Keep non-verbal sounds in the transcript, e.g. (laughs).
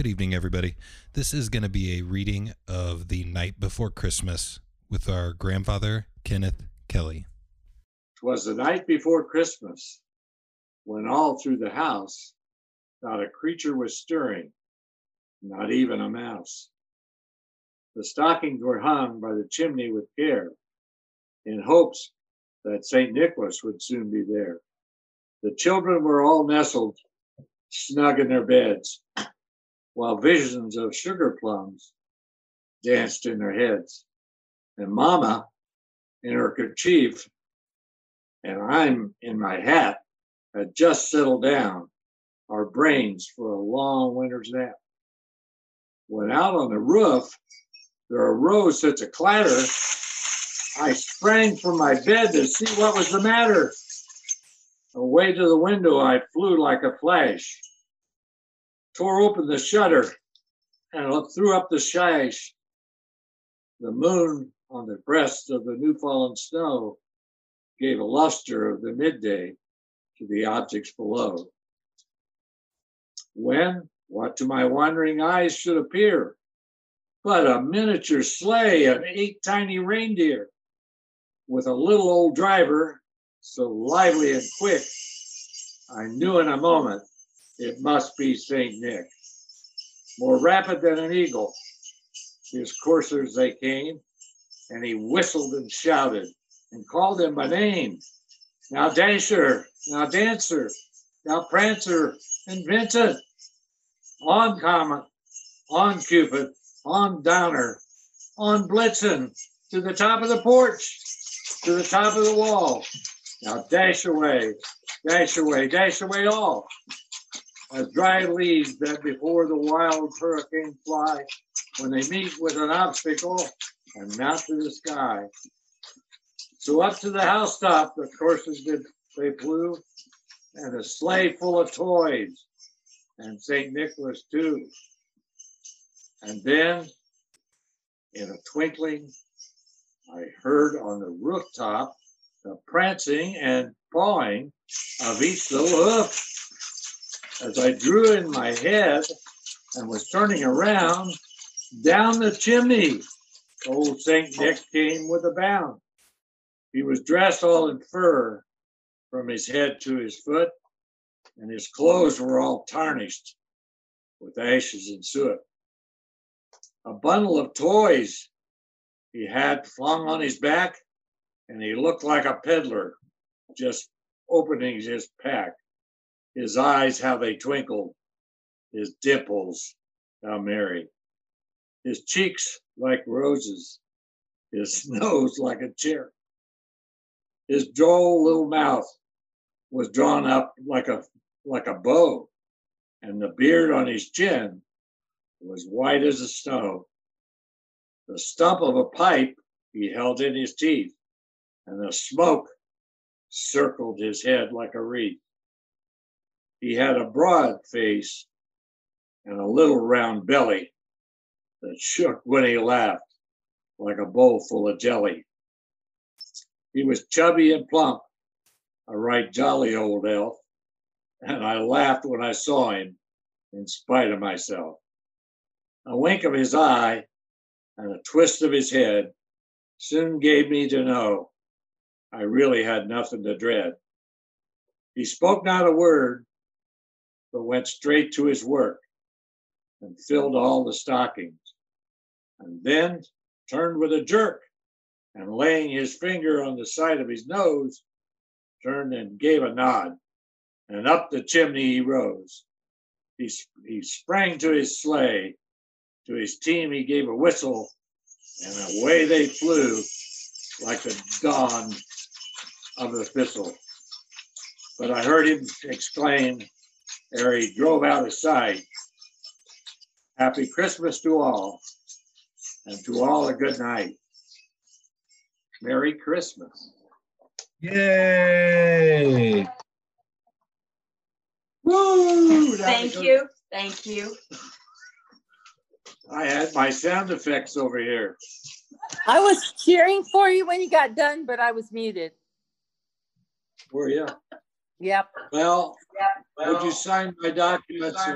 Good evening, everybody. This is going to be a reading of The Night Before Christmas with our grandfather, Kenneth Kelly. Twas the night before Christmas, when all through the house not a creature was stirring, not even a mouse. The stockings were hung by the chimney with care, in hopes that St. Nicholas would soon be there. The children were all nestled snug in their beds, while visions of sugar plums danced in their heads. And Mama, in her kerchief, and I'm in my hat, had just settled down our brains for a long winter's nap. When out on the roof, there arose such a clatter, I sprang from my bed to see what was the matter. Away to the window I flew like a flash, tore open the shutter, and threw up the sash. The moon on the breast of the new fallen snow gave a luster of the midday to the objects below. When, what to my wandering eyes should appear, but a miniature sleigh of eight tiny reindeer, with a little old driver, so lively and quick, I knew in a moment it must be St. Nick. More rapid than an eagle, his coursers they came, and he whistled and shouted and called them by name. Now Dasher, now Dancer, now Prancer and Vixen. On Comet, on Cupid, on Donner, on Blitzen, to the top of the porch, to the top of the wall. Now dash away, dash away, dash away all. As dry leaves that before the wild hurricane fly, when they meet with an obstacle and mount to the sky. So up to the housetop the coursers did they flew, and a sleigh full of toys, and St. Nicholas too. And then, in a twinkling, I heard on the rooftop the prancing and pawing of each little hoof. As I drew in my head and was turning around, down the chimney, old St. Nick came with a bound. He was dressed all in fur from his head to his foot, and his clothes were all tarnished with ashes and soot. A bundle of toys he had flung on his back, and he looked like a peddler just opening his pack. His eyes, how they twinkled, his dimples, how merry. His cheeks like roses, his (laughs) nose like a cherry. His droll little mouth was drawn up like a like a bow, and the beard on his chin was white as snow. The stump of a pipe he held in his teeth, and the smoke circled his head like a wreath. He had a broad face and a little round belly that shook when he laughed like a bowl full of jelly. He was chubby and plump, a right jolly old elf, and I laughed when I saw him in spite of myself. A wink of his eye and a twist of his head soon gave me to know I really had nothing to dread. He spoke not a word, but went straight to his work and filled all the stockings, and then turned with a jerk and laying his finger on the side of his nose, turned and gave a nod, and up the chimney he rose. He, he sprang to his sleigh, to his team he gave a whistle, and away they flew like the dawn of the thistle. But I heard him exclaim ere he drove out of sight, Happy Christmas to all, and to all a good night. Merry Christmas. Yay! Woo! Thank was- you, thank you. I had my sound effects over here. I was cheering for you when you got done, but I was muted. Were you? Yep. Well, would you sign my documents